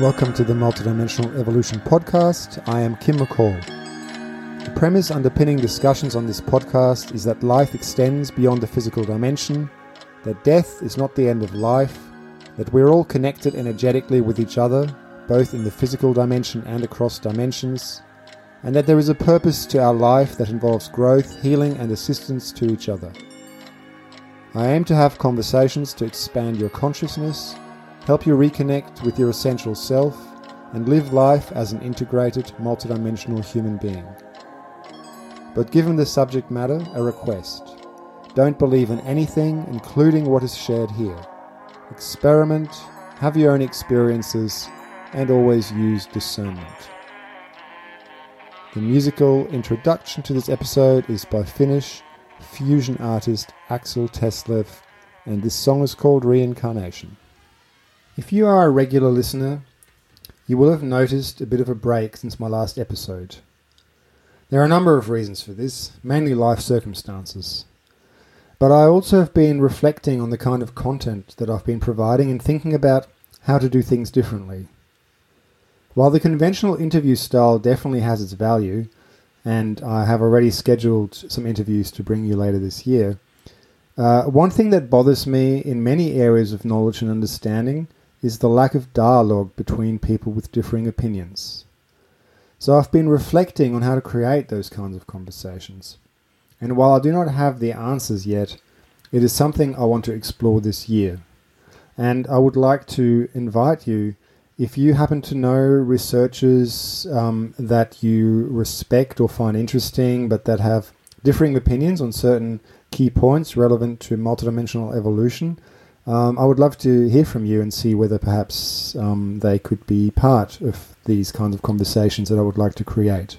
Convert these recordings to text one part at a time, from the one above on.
Welcome to the Multidimensional Evolution Podcast. I am Kim McCaul. The premise underpinning discussions on this podcast is that life extends beyond the physical dimension, that death is not the end of life, that we're all connected energetically with each other, both in the physical dimension and across dimensions, and that there is a purpose to our life that involves growth, healing, and assistance to each other. I aim to have conversations to expand your consciousness help you reconnect with your essential self, and live life as an integrated, multidimensional human being. But given the subject matter, a request. Don't believe in anything, including what is shared here. Experiment, have your own experiences, and always use discernment. The musical introduction to this episode is by Finnish fusion artist Axel Thesleff, and this song is called Reincarnation. If you are a regular listener, you will have noticed a bit of a break since my last episode. There are a number of reasons for this, mainly life circumstances. But I also have been reflecting on the kind of content that I've been providing and thinking about how to do things differently. While the conventional interview style definitely has its value, and I have already scheduled some interviews to bring you later this year, uh, one thing that bothers me in many areas of knowledge and understanding is the lack of dialogue between people with differing opinions. So I've been reflecting on how to create those kinds of conversations. And while I do not have the answers yet, it is something I want to explore this year. And I would like to invite you, if you happen to know researchers um, that you respect or find interesting, but that have differing opinions on certain key points relevant to multidimensional evolution, um, I would love to hear from you and see whether perhaps um, they could be part of these kinds of conversations that I would like to create.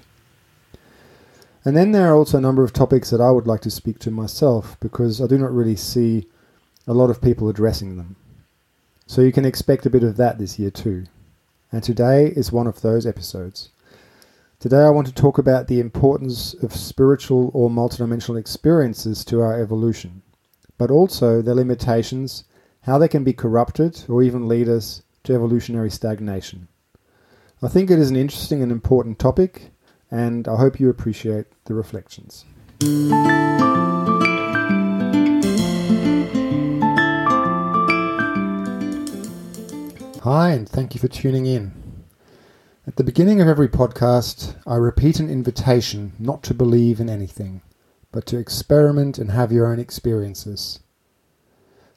And then there are also a number of topics that I would like to speak to myself because I do not really see a lot of people addressing them. So you can expect a bit of that this year too. And today is one of those episodes. Today I want to talk about the importance of spiritual or multidimensional experiences to our evolution, but also their limitations how they can be corrupted or even lead us to evolutionary stagnation. I think it is an interesting and important topic, and I hope you appreciate the reflections. Hi, and thank you for tuning in. At the beginning of every podcast, I repeat an invitation not to believe in anything, but to experiment and have your own experiences.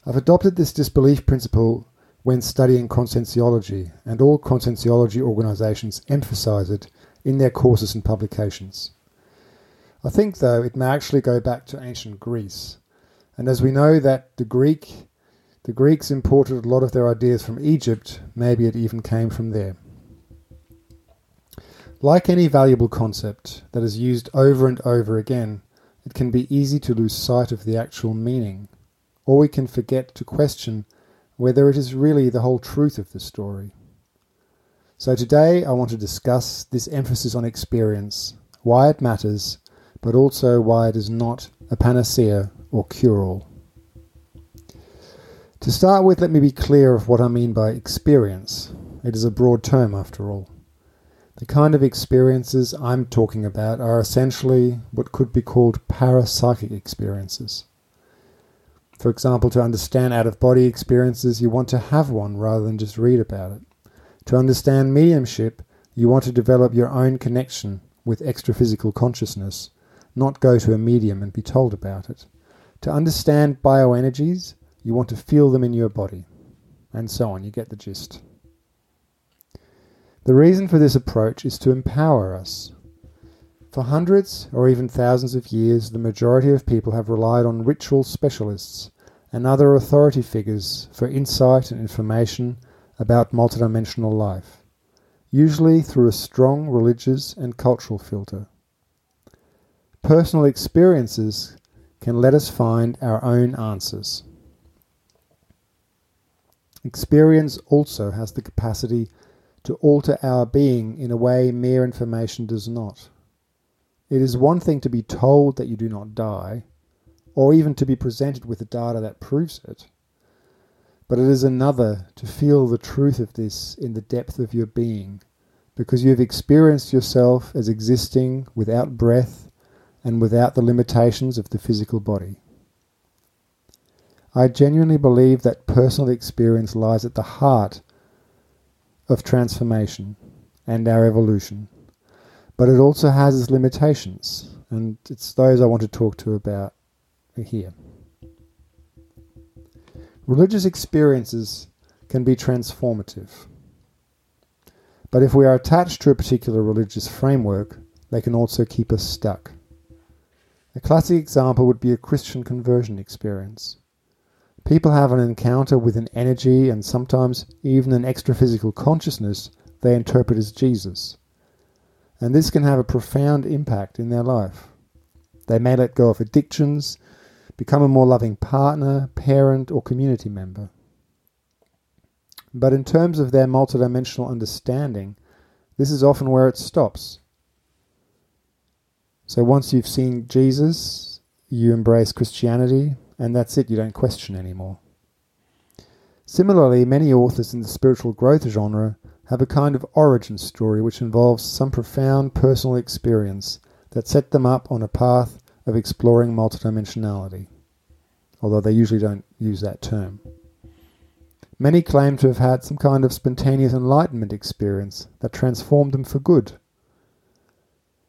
I've adopted this disbelief principle when studying conscientiology, and all conscientiology organizations emphasize it in their courses and publications. I think, though, it may actually go back to ancient Greece. And as we know that the Greek the Greeks imported a lot of their ideas from Egypt, maybe it even came from there. Like any valuable concept that is used over and over again, it can be easy to lose sight of the actual meaning or we can forget to question whether it is really the whole truth of the story. So today I want to discuss this emphasis on experience, why it matters, but also why it is not a panacea or cure all. To start with, let me be clear of what I mean by experience. It is a broad term, after all. The kind of experiences I'm talking about are essentially what could be called parapsychic experiences. For example, to understand out of body experiences, you want to have one rather than just read about it. To understand mediumship, you want to develop your own connection with extraphysical consciousness, not go to a medium and be told about it. To understand bioenergies, you want to feel them in your body, and so on. You get the gist. The reason for this approach is to empower us. For hundreds or even thousands of years, the majority of people have relied on ritual specialists and other authority figures for insight and information about multidimensional life, usually through a strong religious and cultural filter. Personal experiences can let us find our own answers. Experience also has the capacity to alter our being in a way mere information does not. It is one thing to be told that you do not die, or even to be presented with the data that proves it. But it is another to feel the truth of this in the depth of your being, because you have experienced yourself as existing without breath and without the limitations of the physical body. I genuinely believe that personal experience lies at the heart of transformation and our evolution. But it also has its limitations, and it's those I want to talk to about here. Religious experiences can be transformative. But if we are attached to a particular religious framework, they can also keep us stuck. A classic example would be a Christian conversion experience. People have an encounter with an energy and sometimes even an extra physical consciousness they interpret as Jesus. And this can have a profound impact in their life. They may let go of addictions, become a more loving partner, parent, or community member. But in terms of their multidimensional understanding, this is often where it stops. So once you've seen Jesus, you embrace Christianity, and that's it, you don't question anymore. Similarly, many authors in the spiritual growth genre have a kind of origin story which involves some profound personal experience that set them up on a path of exploring multidimensionality, although they usually don't use that term. Many claim to have had some kind of spontaneous enlightenment experience that transformed them for good.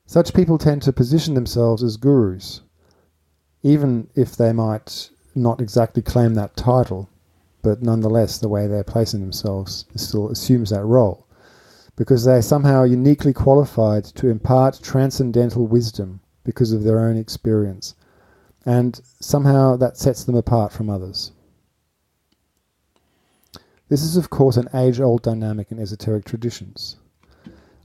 Such people tend to position themselves as gurus, even if they might not exactly claim that title, but nonetheless, the way they're placing themselves still assumes that role, because they're somehow uniquely qualified to impart transcendental wisdom because of their own experience, and somehow that sets them apart from others. This is, of course, an age old dynamic in esoteric traditions.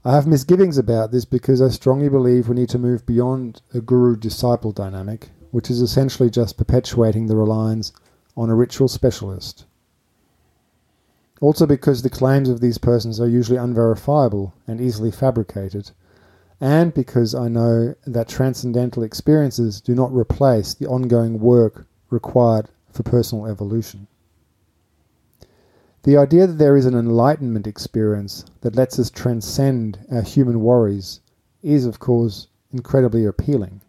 I have misgivings about this because I strongly believe we need to move beyond a guru disciple dynamic which is essentially just perpetuating the reliance on a ritual specialist. Also, because the claims of these persons are usually unverifiable and easily fabricated, and because I know that transcendental experiences do not replace the ongoing work required for personal evolution. The idea that there is an enlightenment experience that lets us transcend our human worries is, of course, incredibly appealing.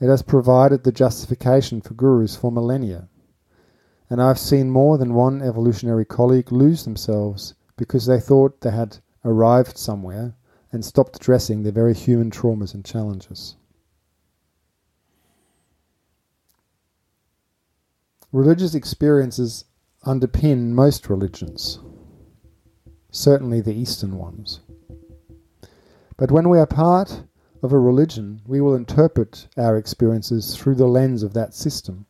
It has provided the justification for gurus for millennia. And I've seen more than one evolutionary colleague lose themselves because they thought they had arrived somewhere and stopped addressing their very human traumas and challenges. Religious experiences underpin most religions, certainly the Eastern ones. But when we are part of a religion, we will interpret our experiences through the lens of that system.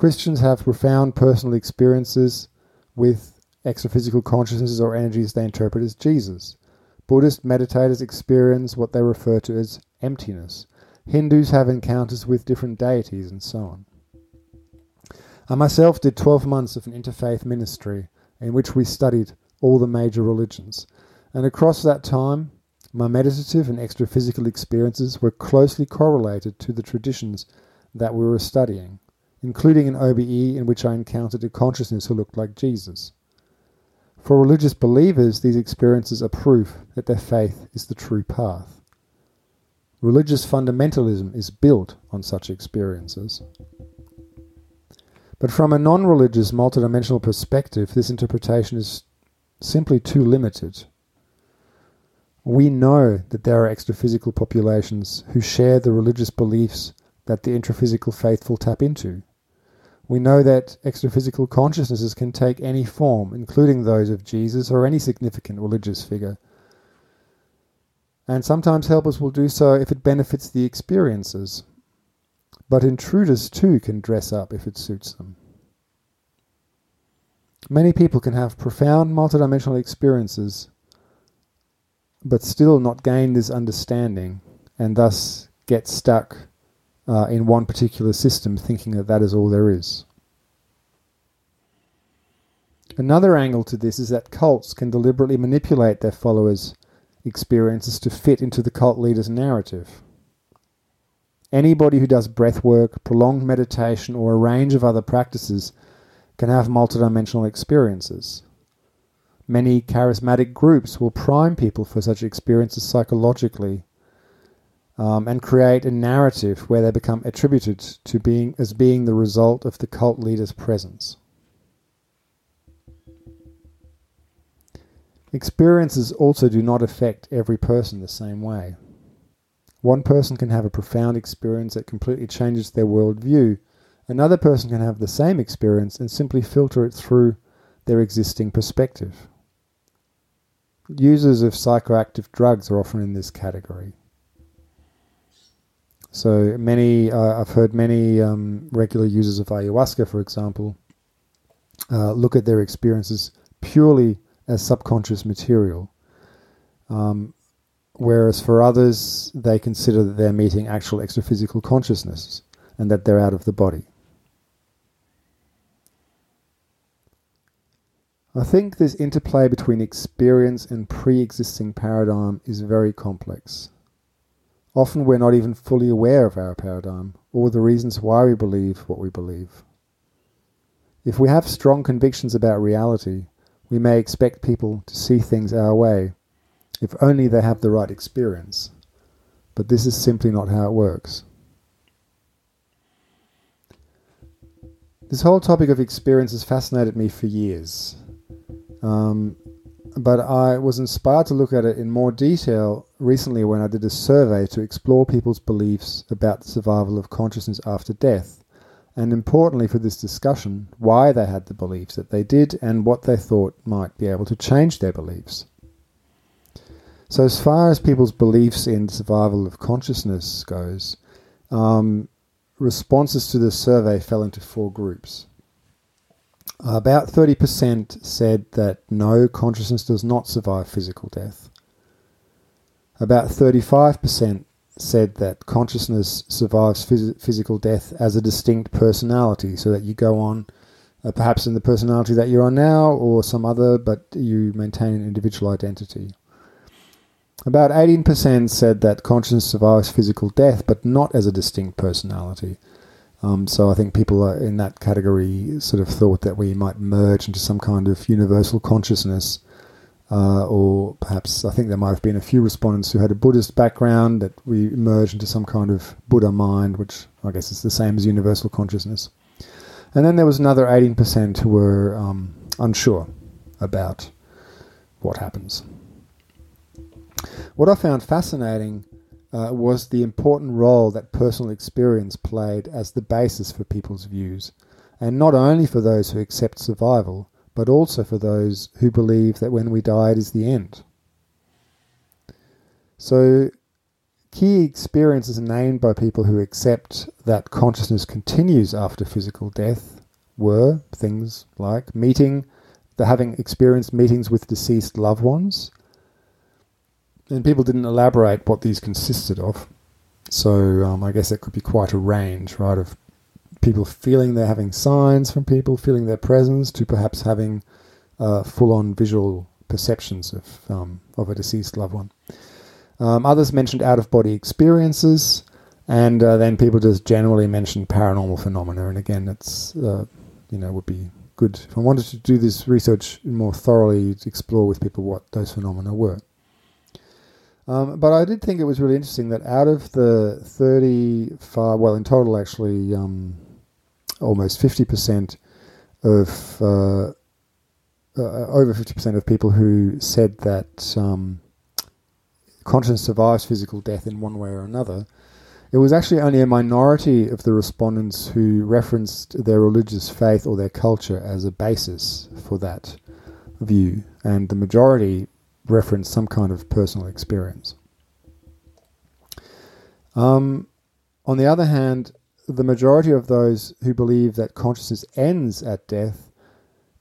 Christians have profound personal experiences with extraphysical consciousnesses or energies they interpret as Jesus. Buddhist meditators experience what they refer to as emptiness. Hindus have encounters with different deities and so on. I myself did 12 months of an interfaith ministry in which we studied all the major religions. And across that time, my meditative and extra-physical experiences were closely correlated to the traditions that we were studying, including an OBE in which I encountered a consciousness who looked like Jesus. For religious believers, these experiences are proof that their faith is the true path. Religious fundamentalism is built on such experiences. But from a non religious multidimensional perspective, this interpretation is simply too limited we know that there are extraphysical populations who share the religious beliefs that the intraphysical faithful tap into. We know that extraphysical consciousnesses can take any form, including those of Jesus or any significant religious figure. And sometimes helpers will do so if it benefits the experiences. But intruders too can dress up if it suits them. Many people can have profound multidimensional experiences but still not gain this understanding and thus get stuck uh, in one particular system thinking that that is all there is. Another angle to this is that cults can deliberately manipulate their followers' experiences to fit into the cult leader's narrative. Anybody who does breath work, prolonged meditation, or a range of other practices can have multidimensional experiences. Many charismatic groups will prime people for such experiences psychologically um, and create a narrative where they become attributed to being as being the result of the cult leader's presence. Experiences also do not affect every person the same way. One person can have a profound experience that completely changes their worldview. Another person can have the same experience and simply filter it through their existing perspective. Users of psychoactive drugs are often in this category. So many, uh, I've heard many um, regular users of ayahuasca, for example, uh, look at their experiences purely as subconscious material. Um, whereas for others, they consider that they're meeting actual extraphysical consciousness and that they're out of the body. I think this interplay between experience and pre existing paradigm is very complex. Often we're not even fully aware of our paradigm or the reasons why we believe what we believe. If we have strong convictions about reality, we may expect people to see things our way, if only they have the right experience. But this is simply not how it works. This whole topic of experience has fascinated me for years. Um, but I was inspired to look at it in more detail recently when I did a survey to explore people's beliefs about the survival of consciousness after death, and importantly for this discussion, why they had the beliefs that they did and what they thought might be able to change their beliefs. So, as far as people's beliefs in survival of consciousness goes, um, responses to the survey fell into four groups. About 30% said that no, consciousness does not survive physical death. About 35% said that consciousness survives phys- physical death as a distinct personality, so that you go on uh, perhaps in the personality that you're now or some other, but you maintain an individual identity. About 18% said that consciousness survives physical death, but not as a distinct personality. Um, so I think people in that category sort of thought that we might merge into some kind of universal consciousness, uh, or perhaps I think there might have been a few respondents who had a Buddhist background that we merge into some kind of Buddha mind, which I guess is the same as universal consciousness. And then there was another 18% who were um, unsure about what happens. What I found fascinating uh, was the important role that personal experience played as the basis for people's views, and not only for those who accept survival, but also for those who believe that when we die it is the end. So, key experiences named by people who accept that consciousness continues after physical death were things like meeting, the having experienced meetings with deceased loved ones, and people didn't elaborate what these consisted of. So um, I guess it could be quite a range, right, of people feeling they're having signs from people, feeling their presence, to perhaps having uh, full-on visual perceptions of um, of a deceased loved one. Um, others mentioned out-of-body experiences, and uh, then people just generally mentioned paranormal phenomena. And again, it's uh, you know would be good if I wanted to do this research more thoroughly to explore with people what those phenomena were. Um, but I did think it was really interesting that out of the 35, well, in total, actually, um, almost 50% of, uh, uh, over 50% of people who said that um, consciousness survives physical death in one way or another, it was actually only a minority of the respondents who referenced their religious faith or their culture as a basis for that view, and the majority reference some kind of personal experience. Um, on the other hand, the majority of those who believe that consciousness ends at death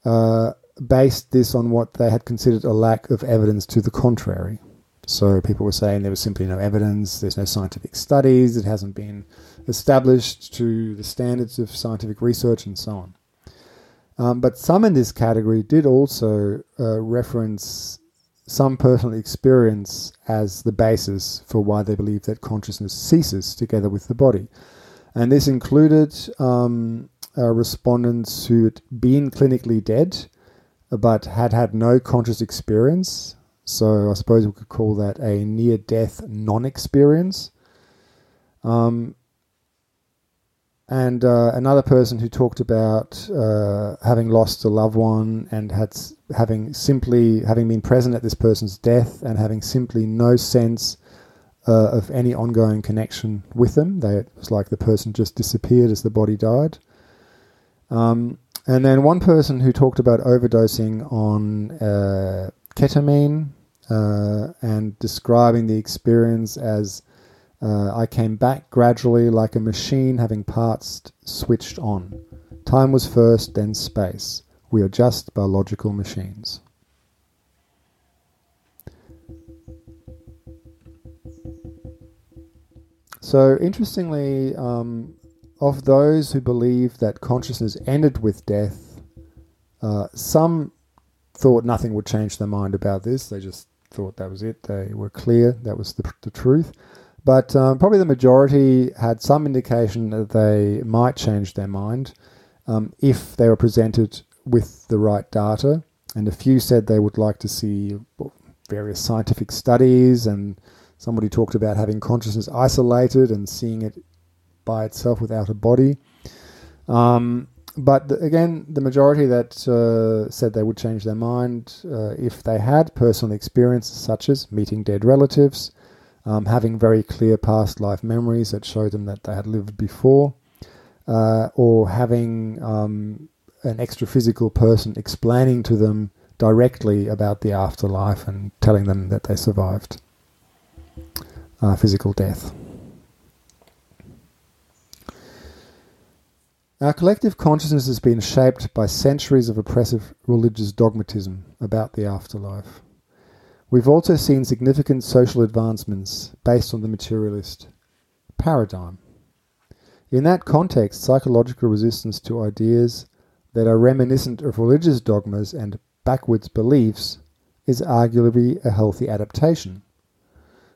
uh, based this on what they had considered a lack of evidence to the contrary. So people were saying there was simply no evidence, there's no scientific studies, it hasn't been established to the standards of scientific research, and so on. Um, but some in this category did also uh, reference some personal experience as the basis for why they believe that consciousness ceases together with the body. And this included um, uh, respondents who had been clinically dead but had had no conscious experience. So I suppose we could call that a near death non experience. Um, and uh, another person who talked about uh, having lost a loved one and had having simply having been present at this person's death and having simply no sense uh, of any ongoing connection with them. They, it was like the person just disappeared as the body died. Um, and then one person who talked about overdosing on uh, ketamine uh, and describing the experience as uh, I came back gradually like a machine having parts switched on. Time was first, then space. We are just biological machines. So, interestingly, um, of those who believe that consciousness ended with death, uh, some thought nothing would change their mind about this. They just thought that was it. They were clear that was the, the truth. But um, probably the majority had some indication that they might change their mind um, if they were presented with the right data. And a few said they would like to see various scientific studies, and somebody talked about having consciousness isolated and seeing it by itself without a body. Um, but the, again, the majority that uh, said they would change their mind uh, if they had personal experiences such as meeting dead relatives, um, having very clear past life memories that show them that they had lived before, uh, or having um, an extra physical person explaining to them directly about the afterlife and telling them that they survived uh, physical death. Our collective consciousness has been shaped by centuries of oppressive religious dogmatism about the afterlife. We've also seen significant social advancements based on the materialist paradigm. In that context, psychological resistance to ideas that are reminiscent of religious dogmas and backwards beliefs is arguably a healthy adaptation.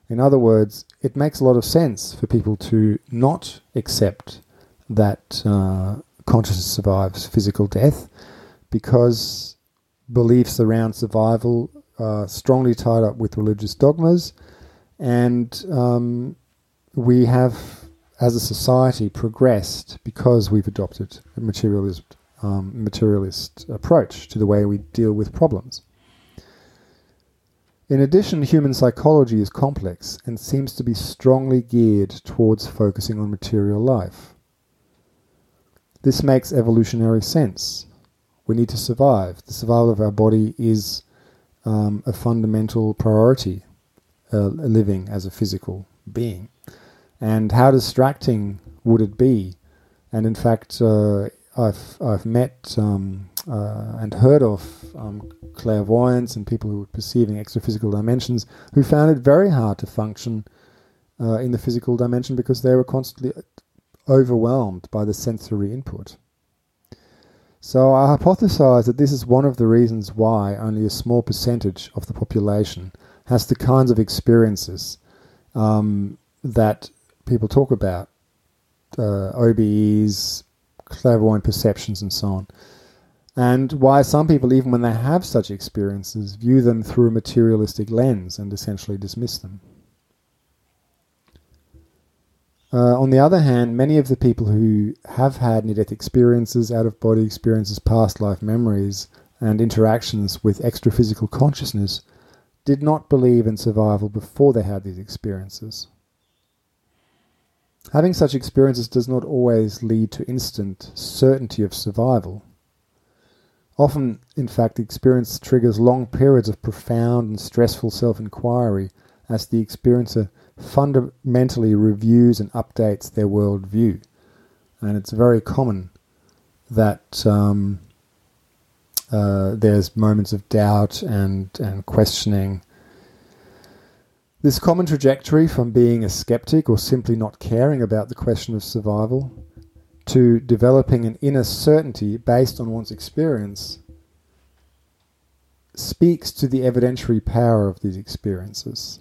In other words, it makes a lot of sense for people to not accept that uh, consciousness survives physical death because beliefs around survival uh, strongly tied up with religious dogmas, and um, we have, as a society, progressed because we've adopted a materialist, um, materialist approach to the way we deal with problems. In addition, human psychology is complex and seems to be strongly geared towards focusing on material life. This makes evolutionary sense. We need to survive. The survival of our body is um, a fundamental priority, uh, living as a physical being. And how distracting would it be? And in fact, uh, I've I've met um, uh, and heard of um, clairvoyants and people who were perceiving extra physical dimensions who found it very hard to function uh, in the physical dimension because they were constantly overwhelmed by the sensory input. So I hypothesize that this is one of the reasons why only a small percentage of the population has the kinds of experiences um, that people talk about uh, OBEs, clairvoyant perceptions, and so on. And why some people, even when they have such experiences, view them through a materialistic lens and essentially dismiss them. Uh, on the other hand, many of the people who have had near death experiences, out of body experiences, past life memories, and interactions with extra physical consciousness did not believe in survival before they had these experiences. Having such experiences does not always lead to instant certainty of survival. Often, in fact, the experience triggers long periods of profound and stressful self inquiry as the experiencer fundamentally reviews and updates their worldview. And it's very common that um, uh, there's moments of doubt and, and questioning. This common trajectory from being a skeptic or simply not caring about the question of survival to developing an inner certainty based on one's experience speaks to the evidentiary power of these experiences.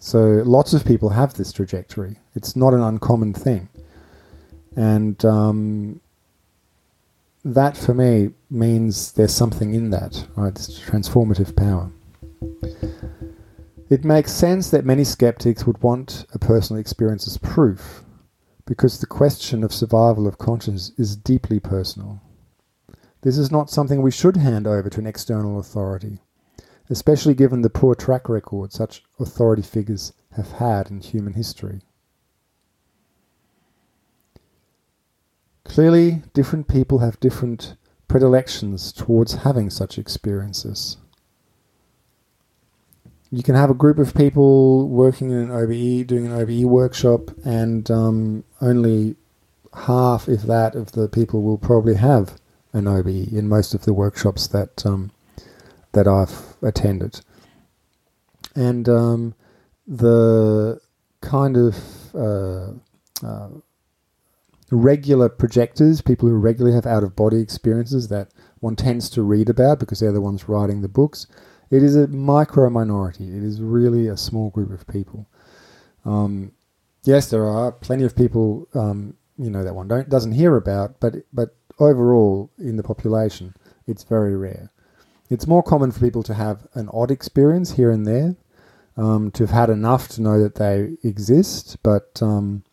So lots of people have this trajectory. It's not an uncommon thing. And um, that for me means there's something in that, right? This transformative power. It makes sense that many skeptics would want a personal experience as proof, because the question of survival of consciousness is deeply personal. This is not something we should hand over to an external authority, especially given the poor track record such authority figures have had in human history. Clearly, different people have different predilections towards having such experiences. You can have a group of people working in an OBE, doing an OBE workshop, and um, only half, if that, of the people will probably have an OBE in most of the workshops that um, that I've attended. And um, the kind of uh, uh, regular projectors, people who regularly have out of body experiences that one tends to read about because they're the ones writing the books. It is a micro minority. It is really a small group of people. Um, yes, there are plenty of people, um, you know, that one don't doesn't hear about, but but overall in the population, it's very rare. It's more common for people to have an odd experience here and there, um, to have had enough to know that they exist, but um,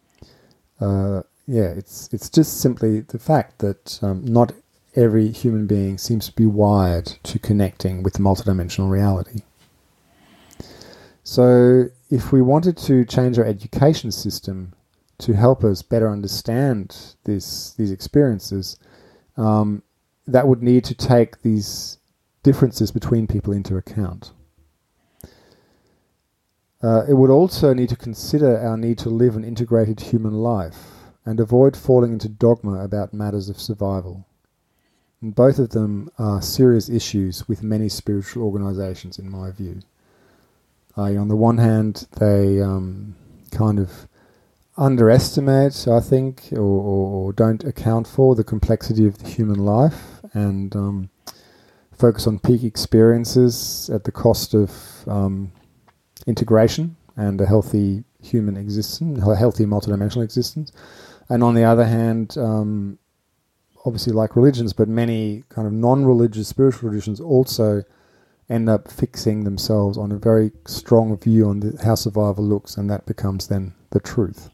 uh, yeah, it's it's just simply the fact that um, not every human being seems to be wired to connecting with the multidimensional reality. So, if we wanted to change our education system to help us better understand this these experiences, um, that would need to take these differences between people into account. Uh, it would also need to consider our need to live an integrated human life and avoid falling into dogma about matters of survival. And both of them are serious issues with many spiritual organizations, in my view. Uh, on the one hand, they um, kind of underestimate, I think, or, or, or, don't account for the complexity of the human life and um, focus on peak experiences at the cost of um, integration and a healthy human existence, a healthy multidimensional existence and on the other hand, um, obviously like religions, but many kind of non-religious spiritual traditions also end up fixing themselves on a very strong view on the, how survival looks, and that becomes then the truth.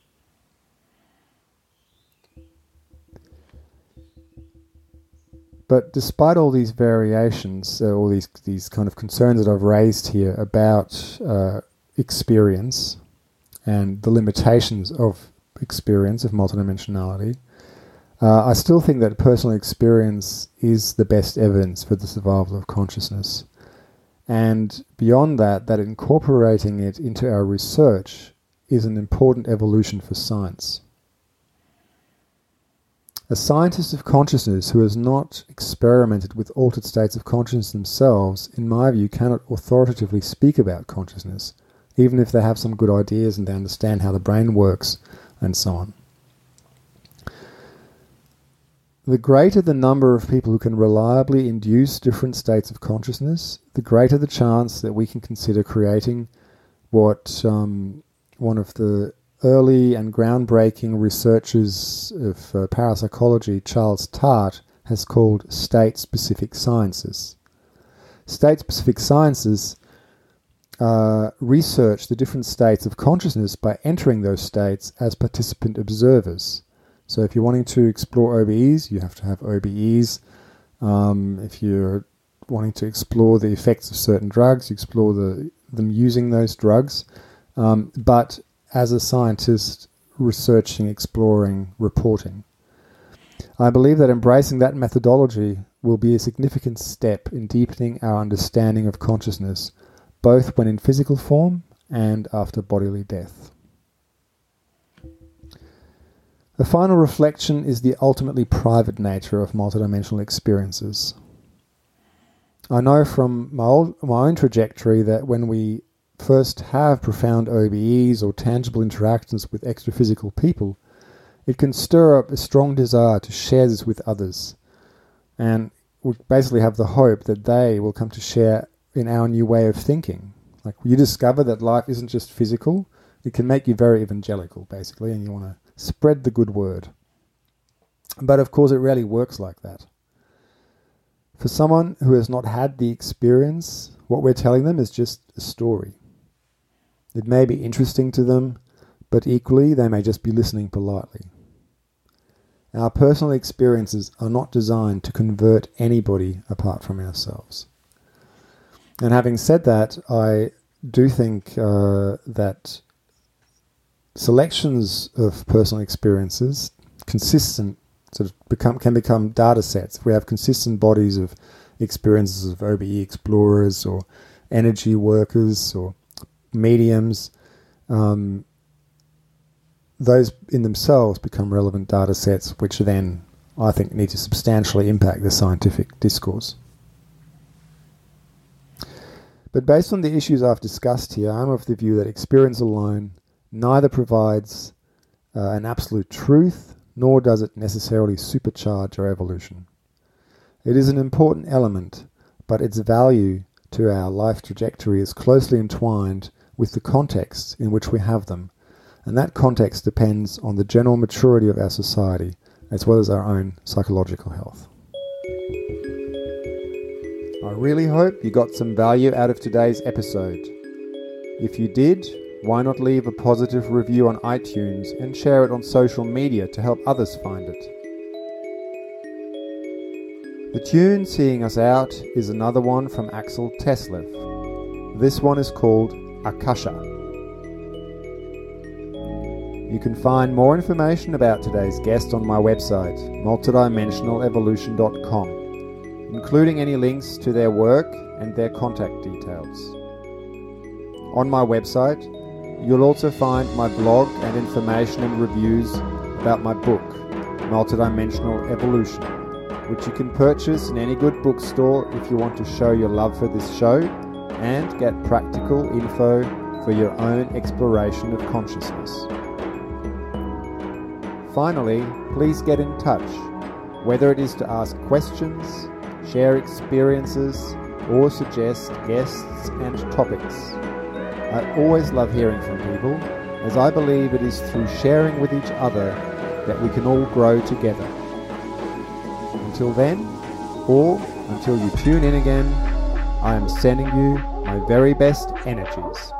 But despite all these variations, uh, all these these kind of concerns that I've raised here about uh, experience and the limitations of experience of multidimensionality, uh, I still think that personal experience is the best evidence for the survival of consciousness. And beyond that, that incorporating it into our research is an important evolution for science. A scientist of consciousness who has not experimented with altered states of consciousness themselves, in my view, cannot authoritatively speak about consciousness, even if they have some good ideas and they understand how the brain works and so on. The greater the number of people who can reliably induce different states of consciousness, the greater the chance that we can consider creating what um, one of the early and groundbreaking researchers of uh, parapsychology, Charles Tart, has called state specific sciences. State specific sciences uh, research the different states of consciousness by entering those states as participant observers. So if you're wanting to explore OBEs, you have to have OBEs. Um, if you're wanting to explore the effects of certain drugs, you explore the, them using those drugs. Um, but as a scientist, researching, exploring, reporting. I believe that embracing that methodology will be a significant step in deepening our understanding of consciousness both when in physical form and after bodily death. The final reflection is the ultimately private nature of multidimensional experiences. I know from my, old, my own trajectory that when we first have profound OBEs or tangible interactions with extraphysical people, it can stir up a strong desire to share this with others. And we basically have the hope that they will come to share in our new way of thinking. Like you discover that life isn't just physical, it can make you very evangelical, basically, and you want to spread the good word. But of course, it rarely works like that. For someone who has not had the experience, what we're telling them is just a story. It may be interesting to them, but equally they may just be listening politely. Our personal experiences are not designed to convert anybody apart from ourselves. And having said that, I do think uh, that selections of personal experiences, consistent, sort of become can become data sets. If we have consistent bodies of experiences of OBE explorers or energy workers or mediums, um, those in themselves become relevant data sets, which then I think need to substantially impact the scientific discourse. But based on the issues I've discussed here, I'm of the view that experience alone neither provides uh, an absolute truth nor does it necessarily supercharge our evolution. It is an important element, but its value to our life trajectory is closely entwined with the context in which we have them, and that context depends on the general maturity of our society as well as our own psychological health. I really hope you got some value out of today's episode. If you did, why not leave a positive review on iTunes and share it on social media to help others find it? The tune seeing us out is another one from Axel Thesleff. This one is called Akasha. You can find more information about today's guest on my website, multidimensionalevolution.com including any links to their work and their contact details. On my website, you'll also find my blog and information and reviews about my book, Multidimensional Evolution, which you can purchase in any good bookstore if you want to show your love for this show and get practical info for your own exploration of consciousness. Finally, please get in touch, whether it is to ask questions, share experiences, or suggest guests and topics. I always love hearing from people, as I believe it is through sharing with each other that we can all grow together. Until then, or until you tune in again, I am sending you my very best energies.